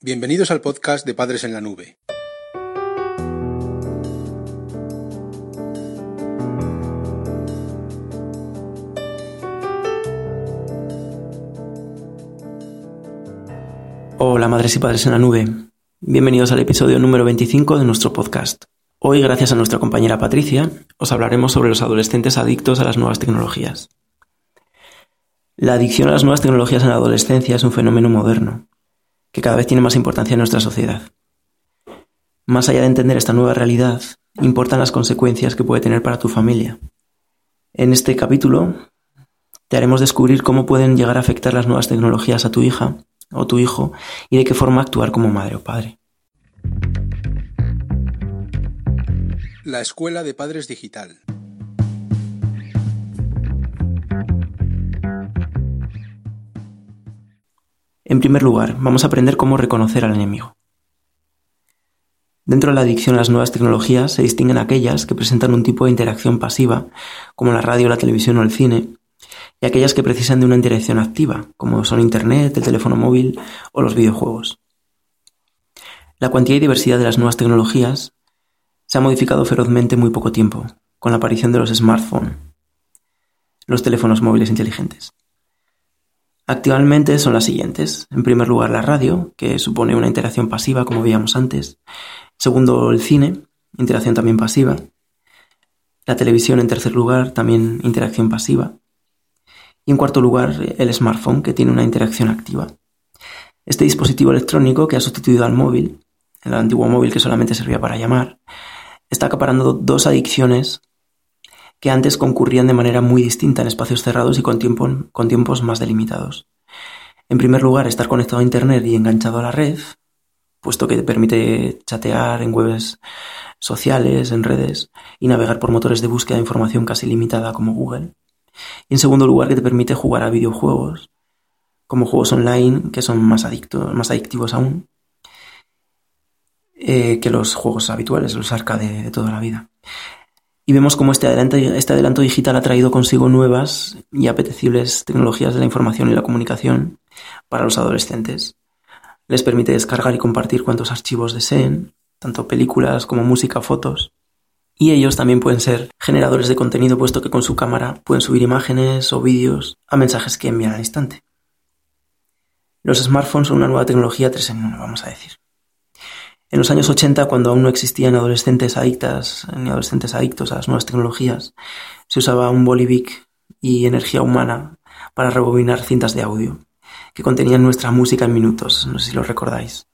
Bienvenidos al podcast de Padres en la Nube. Hola madres y padres en la nube. Bienvenidos al episodio número 25 de nuestro podcast. Hoy, gracias a nuestra compañera Patricia, os hablaremos sobre los adolescentes adictos a las nuevas tecnologías. La adicción a las nuevas tecnologías en la adolescencia es un fenómeno moderno, que cada vez tiene más importancia en nuestra sociedad. Más allá de entender esta nueva realidad, importan las consecuencias que puede tener para tu familia. En este capítulo te haremos descubrir cómo pueden llegar a afectar las nuevas tecnologías a tu hija o tu hijo y de qué forma actuar como madre o padre. La Escuela de Padres Digital. En primer lugar, vamos a aprender cómo reconocer al enemigo. Dentro de la adicción a las nuevas tecnologías se distinguen aquellas que presentan un tipo de interacción pasiva, como la radio, la televisión o el cine, y aquellas que precisan de una interacción activa, como son Internet, el teléfono móvil o los videojuegos. La cuantía y diversidad de las nuevas tecnologías se ha modificado ferozmente en muy poco tiempo, con la aparición de los smartphones, los teléfonos móviles inteligentes. Actualmente son las siguientes. En primer lugar, la radio, que supone una interacción pasiva, como veíamos antes. Segundo, el cine, interacción también pasiva. La televisión, en tercer lugar, también interacción pasiva. Y en cuarto lugar, el smartphone, que tiene una interacción activa. Este dispositivo electrónico que ha sustituido al móvil, el antiguo móvil que solamente servía para llamar, está acaparando dos adicciones que antes concurrían de manera muy distinta en espacios cerrados y con, tiempos más delimitados. En primer lugar, estar conectado a Internet y enganchado a la red, puesto que te permite chatear en webs sociales, en redes, y navegar por motores de búsqueda de información casi limitada como Google. Y en segundo lugar, que te permite jugar a videojuegos, como juegos online que son más, adictos, más adictivos aún eh, que los juegos habituales, los arcade de toda la vida y vemos cómo este adelanto, este adelanto digital ha traído consigo nuevas y apetecibles tecnologías de la información y la comunicación para los adolescentes. Les permite descargar y compartir cuantos archivos deseen, tanto películas como música, fotos. Y ellos también pueden ser generadores de contenido puesto que con su cámara pueden subir imágenes o vídeos a mensajes que envían al instante. Los smartphones son una nueva tecnología 3 en 1, vamos a decir. En los años 80, cuando aún no existían adolescentes adictas ni adolescentes adictos a las nuevas tecnologías, se usaba un bolivic y energía humana para rebobinar cintas de audio que contenían nuestra música en minutos, no sé si lo recordáis.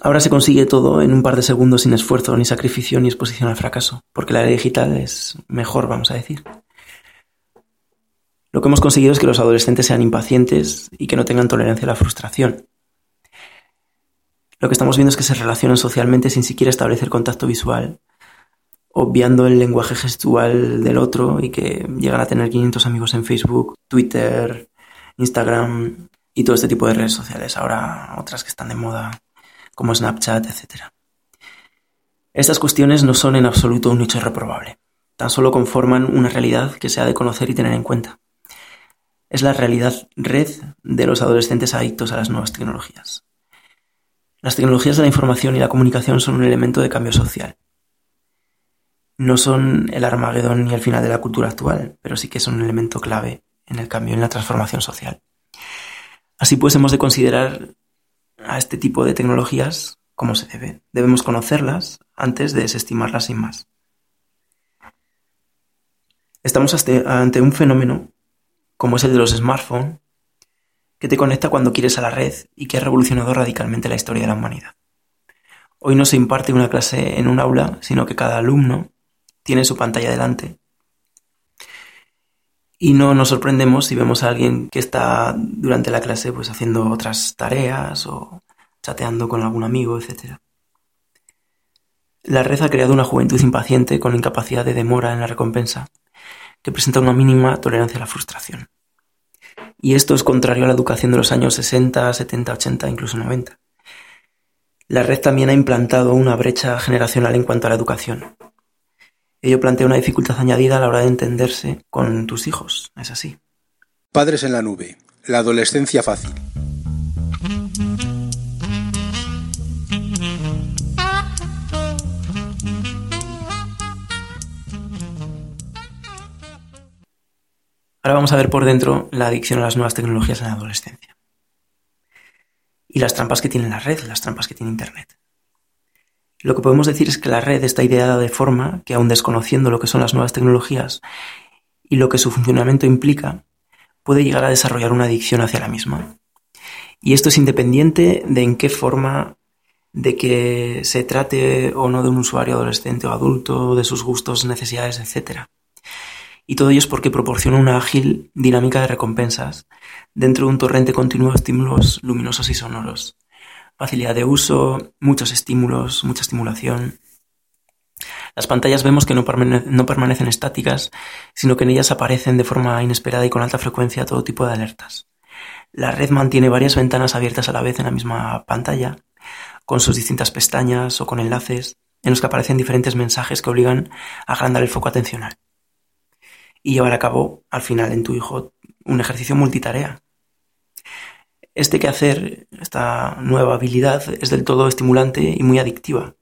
Ahora se consigue todo en un par de segundos sin esfuerzo, ni sacrificio, ni exposición al fracaso, porque la era digital es mejor, vamos a decir. Lo que hemos conseguido es que los adolescentes sean impacientes y que no tengan tolerancia a la frustración, lo que estamos viendo es que se relacionan socialmente sin siquiera establecer contacto visual, obviando el lenguaje gestual del otro y que llegan a tener 500 amigos en Facebook, Twitter, Instagram y todo este tipo de redes sociales. Ahora otras que están de moda como Snapchat, etc. Estas cuestiones no son en absoluto un hecho reprobable, tan solo conforman una realidad que se ha de conocer y tener en cuenta. Es la realidad red de los adolescentes adictos a las nuevas tecnologías. Las tecnologías de la información y la comunicación son un elemento de cambio social. No son el Armagedón ni el final de la cultura actual, pero sí que son un elemento clave en el cambio, en la transformación social. Así pues, hemos de considerar a este tipo de tecnologías como se debe. Debemos conocerlas antes de desestimarlas sin más. Estamos ante un fenómeno como es el de los smartphones, que te conecta cuando quieres a la red y que ha revolucionado radicalmente la historia de la humanidad. Hoy no se imparte una clase en un aula, sino que cada alumno tiene su pantalla delante. Y no nos sorprendemos si vemos a alguien que está durante la clase pues haciendo otras tareas o chateando con algún amigo, etc. La red ha creado una juventud impaciente con incapacidad de demora en la recompensa, que presenta una mínima tolerancia a la frustración. Y esto es contrario a la educación de los años 60, 70, 80, incluso 90. La red también ha implantado una brecha generacional en cuanto a la educación. Ello plantea una dificultad añadida a la hora de entenderse con tus hijos, es así. Padres en la nube, la adolescencia fácil. Ahora vamos a ver por dentro la adicción a las nuevas tecnologías en la adolescencia. Y las trampas que tiene la red, las trampas que tiene Internet. Lo que podemos decir es que la red está ideada de forma que, aun desconociendo lo que son las nuevas tecnologías y lo que su funcionamiento implica, puede llegar a desarrollar una adicción hacia la misma. Y esto es independiente de en qué forma, de que se trate o no de un usuario adolescente o adulto, de sus gustos, necesidades, etc. Y todo ello es porque proporciona una ágil dinámica de recompensas dentro de un torrente continuo de estímulos luminosos y sonoros, facilidad de uso, muchos estímulos, mucha estimulación. Las pantallas vemos que no, permanecen estáticas, sino que en ellas aparecen de forma inesperada y con alta frecuencia todo tipo de alertas. La red mantiene varias ventanas abiertas a la vez en la misma pantalla, con sus distintas pestañas o con enlaces en los que aparecen diferentes mensajes que obligan a agrandar el foco atencional y llevar a cabo al final en tu hijo un ejercicio multitarea. Este quehacer, esta nueva habilidad, es del todo estimulante y muy adictiva,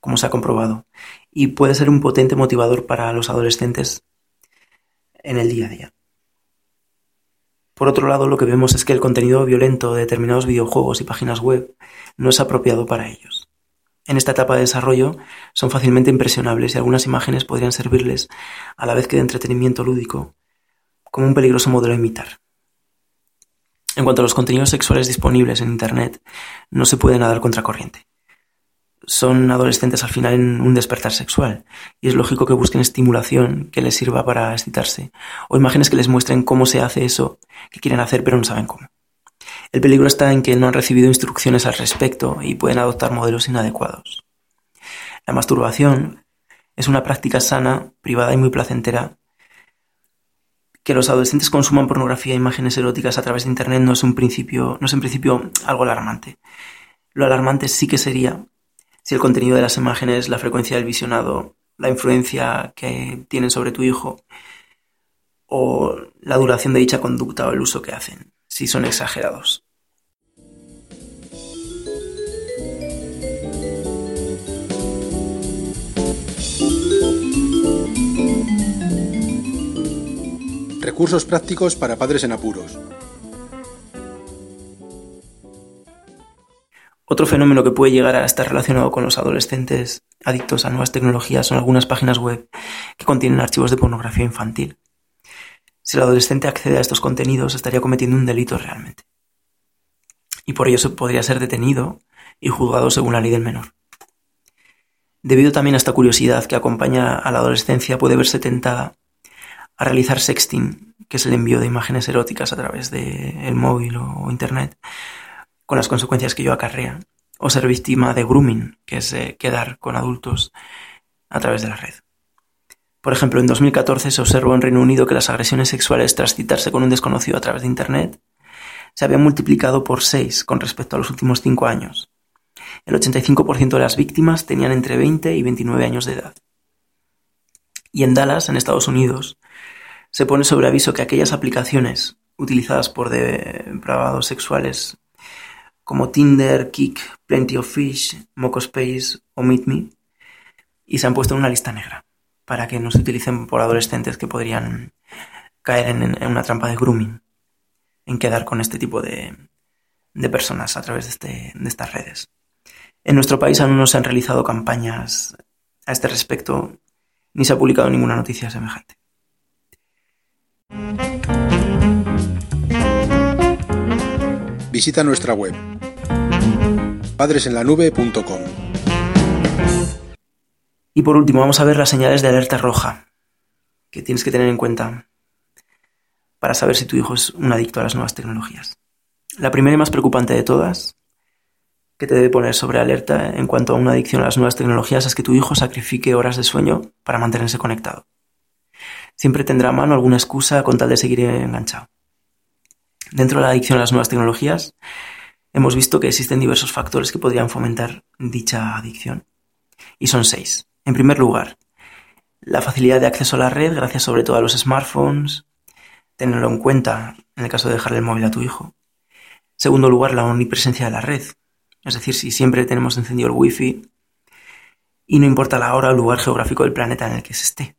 como se ha comprobado, y puede ser un potente motivador para los adolescentes en el día a día. Por otro lado, lo que vemos es que el contenido violento de determinados videojuegos y páginas web no es apropiado para ellos. En esta etapa de desarrollo son fácilmente impresionables y algunas imágenes podrían servirles, a la vez que de entretenimiento lúdico, como un peligroso modelo a imitar. En cuanto a los contenidos sexuales disponibles en Internet, no se puede nadar contracorriente. Son adolescentes al final en un despertar sexual, y es lógico que busquen estimulación que les sirva para excitarse, o imágenes que les muestren cómo se hace eso que quieren hacer pero no saben cómo. El peligro está en que no han recibido instrucciones al respecto y pueden adoptar modelos inadecuados. La masturbación es una práctica sana, privada y muy placentera que los adolescentes consuman pornografía e imágenes eróticas a través de Internet no es, un principio, en principio algo alarmante. Lo alarmante sí que sería si el contenido de las imágenes, la frecuencia del visionado, la influencia que tienen sobre tu hijo o la duración de dicha conducta o el uso que hacen, si son exagerados. Recursos prácticos para padres en apuros. Otro fenómeno que puede llegar a estar relacionado con los adolescentes adictos a nuevas tecnologías son algunas páginas web que contienen archivos de pornografía infantil. Si el adolescente accede a estos contenidos estaría cometiendo un delito realmente. Y por ello podría ser detenido y juzgado según la ley del menor. Debido también a esta curiosidad que acompaña a la adolescencia, puede verse tentada a realizar sexting, que es el envío de imágenes eróticas a través del móvil o internet, con las consecuencias que ello acarrea, o ser víctima de grooming, que es eh, quedar con adultos a través de la red. Por ejemplo, en 2014 se observó en Reino Unido que las agresiones sexuales tras citarse con un desconocido a través de Internet se habían multiplicado por 6 con respecto a los últimos 5 años. El 85% de las víctimas tenían entre 20 y 29 años de edad. Y en Dallas, en Estados Unidos, se pone sobre aviso que aquellas aplicaciones utilizadas por depravados sexuales como Tinder, Kik, Plenty of Fish, Mocospace o Meet Me y se han puesto en una lista negra para que no se utilicen por adolescentes que podrían caer en, una trampa de grooming, en quedar con este tipo de, personas a través de, este, de estas redes. En nuestro país aún no se han realizado campañas a este respecto ni se ha publicado ninguna noticia semejante. Visita nuestra web padresenlanube.com. Y por último, vamos a ver las señales de alerta roja que tienes que tener en cuenta para saber si tu hijo es un adicto a las nuevas tecnologías. La primera y más preocupante de todas, que te debe poner sobre alerta en cuanto a una adicción a las nuevas tecnologías, es que tu hijo sacrifique horas de sueño para mantenerse conectado. Siempre tendrá a mano alguna excusa con tal de seguir enganchado. Dentro de la adicción a las nuevas tecnologías, hemos visto que existen diversos factores que podrían fomentar dicha adicción. Y son seis. En primer lugar, la facilidad de acceso a la red gracias sobre todo a los smartphones, tenerlo en cuenta en el caso de dejarle el móvil a tu hijo. Segundo lugar, la omnipresencia de la red. Es decir, si siempre tenemos encendido el wifi y no importa la hora o lugar geográfico del planeta en el que se esté.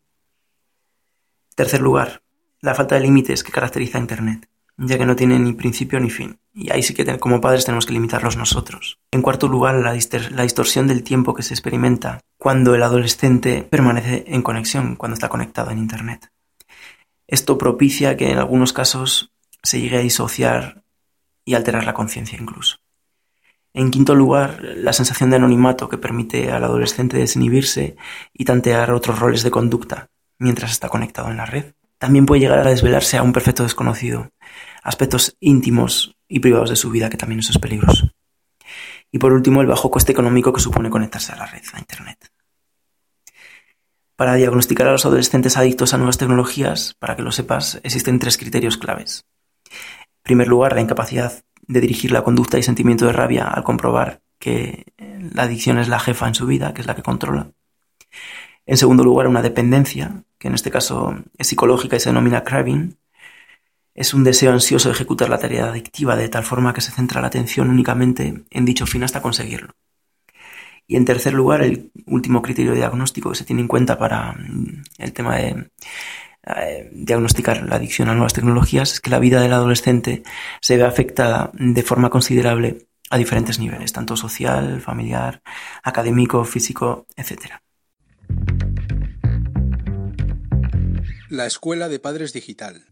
Tercer lugar, la falta de límites que caracteriza a Internet, ya que no tiene ni principio ni fin, y ahí sí que como padres tenemos que limitarlos nosotros. En cuarto lugar, la, distorsión del tiempo que se experimenta cuando el adolescente permanece en conexión, cuando está conectado en Internet. Esto propicia que en algunos casos se llegue a disociar y alterar la conciencia incluso. En quinto lugar, la sensación de anonimato que permite al adolescente desinhibirse y tantear otros roles de conducta mientras está conectado en la red. También puede llegar a desvelarse a un perfecto desconocido, aspectos íntimos y privados de su vida, que también eso es peligroso. Y por último, el bajo coste económico que supone conectarse a la red, a Internet. Para diagnosticar a los adolescentes adictos a nuevas tecnologías, para que lo sepas, existen tres criterios claves. En primer lugar, la incapacidad de dirigir la conducta y sentimiento de rabia al comprobar que la adicción es la jefa en su vida, que es la que controla. En segundo lugar, una dependencia, que en este caso es psicológica y se denomina craving. Es un deseo ansioso ejecutar la tarea adictiva de tal forma que se centra la atención únicamente en dicho fin hasta conseguirlo. Y en tercer lugar, el último criterio diagnóstico que se tiene en cuenta para mm, el tema de eh, diagnosticar la adicción a nuevas tecnologías es que la vida del adolescente se ve afectada de forma considerable a diferentes niveles, tanto social, familiar, académico, físico, etc. La Escuela de Padres Digital.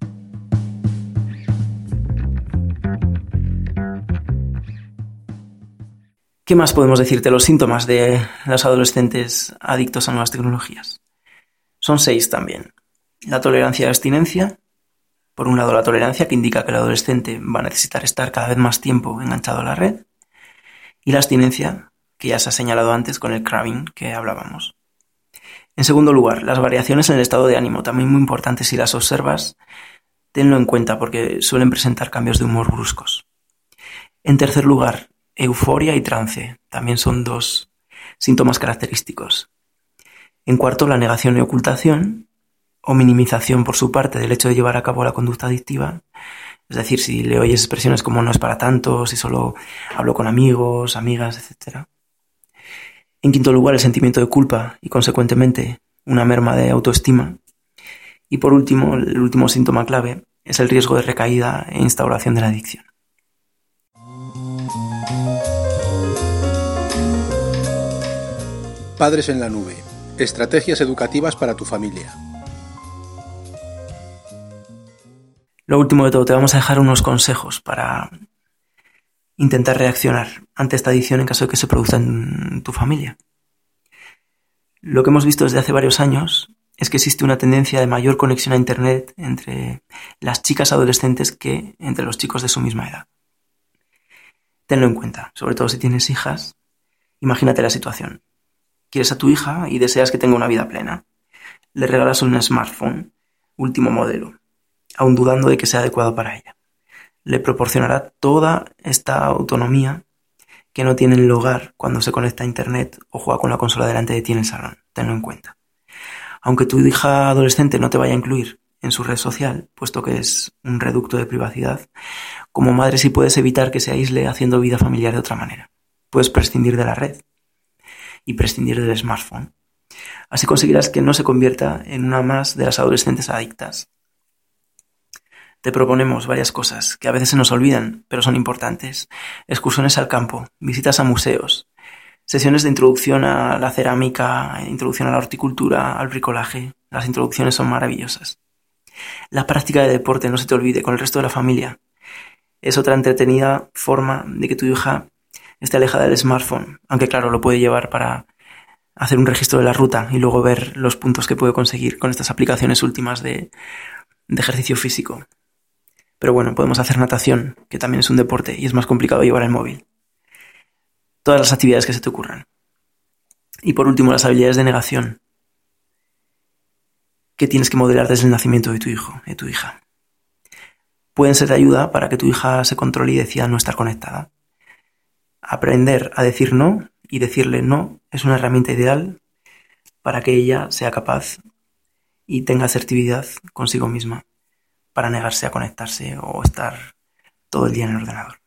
¿Qué más podemos decirte? Los síntomas de los adolescentes adictos a nuevas tecnologías. Son seis también. La tolerancia y abstinencia. Por un lado, la tolerancia, que indica que el adolescente va a necesitar estar cada vez más tiempo enganchado a la red. Y la abstinencia, que ya se ha señalado antes con el craving que hablábamos. En segundo lugar, las variaciones en el estado de ánimo, también muy importantes si las observas, tenlo en cuenta porque suelen presentar cambios de humor bruscos. En tercer lugar, euforia y trance, también son dos síntomas característicos. En cuarto, la negación y ocultación, o minimización por su parte del hecho de llevar a cabo la conducta adictiva. Es decir, si le oyes expresiones como no es para tanto, si solo hablo con amigos, amigas, etc. En quinto lugar, el sentimiento de culpa y, consecuentemente, una merma de autoestima. Y por último, el último síntoma clave es el riesgo de recaída e instauración de la adicción. Padres en la nube. Estrategias educativas para tu familia. Lo último de todo, te vamos a dejar unos consejos para intentar reaccionar ante esta adicción en caso de que se produzca en tu familia. Lo que hemos visto desde hace varios años es que existe una tendencia de mayor conexión a Internet entre las chicas adolescentes que entre los chicos de su misma edad. Tenlo en cuenta, sobre todo si tienes hijas. Imagínate la situación. Quieres a tu hija y deseas que tenga una vida plena. Le regalas un smartphone, último modelo, aun dudando de que sea adecuado para ella. Le proporcionará toda esta autonomía que no tiene el hogar cuando se conecta a Internet o juega con la consola delante de ti en el salón. Tenlo en cuenta. Aunque tu hija adolescente no te vaya a incluir en su red social, puesto que es un reducto de privacidad, como madre sí puedes evitar que se aísle haciendo vida familiar de otra manera. Puedes prescindir de la red y prescindir del smartphone. Así conseguirás que no se convierta en una más de las adolescentes adictas te proponemos varias cosas que a veces se nos olvidan, pero son importantes. Excursiones al campo, visitas a museos, sesiones de introducción a la cerámica, introducción a la horticultura, al bricolaje. Las introducciones son maravillosas. La práctica de deporte, no se te olvide, con el resto de la familia. Es otra entretenida forma de que tu hija esté alejada del smartphone, aunque claro, lo puede llevar para hacer un registro de la ruta y luego ver los puntos que puede conseguir con estas aplicaciones últimas de, de ejercicio físico. Pero bueno, podemos hacer natación, que también es un deporte y es más complicado llevar el móvil. Todas las actividades que se te ocurran. Y por último, las habilidades de negación, que tienes que modelar desde el nacimiento de tu hijo, de tu hija. Pueden ser de ayuda para que tu hija se controle y decida no estar conectada. Aprender a decir no y decirle no es una herramienta ideal para que ella sea capaz y tenga asertividad consigo misma para negarse a conectarse o estar todo el día en el ordenador.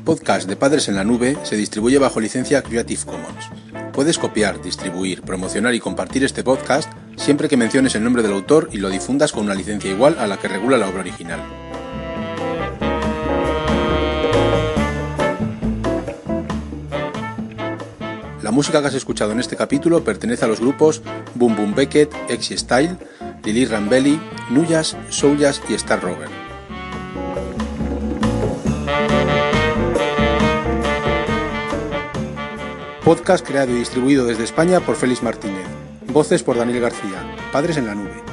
Podcast de Padres en la Nube se distribuye bajo licencia Creative Commons. Puedes copiar, distribuir, promocionar y compartir este podcast siempre que menciones el nombre del autor y lo difundas con una licencia igual a la que regula la obra original. La música que has escuchado en este capítulo pertenece a los grupos Boom Boom Beckett, Exy Style, Lily Rambelli, Nuyas, Souljas y Star Rover. Podcast creado y distribuido desde España por Félix Martínez. Voces por Daniel García. Padres en la nube.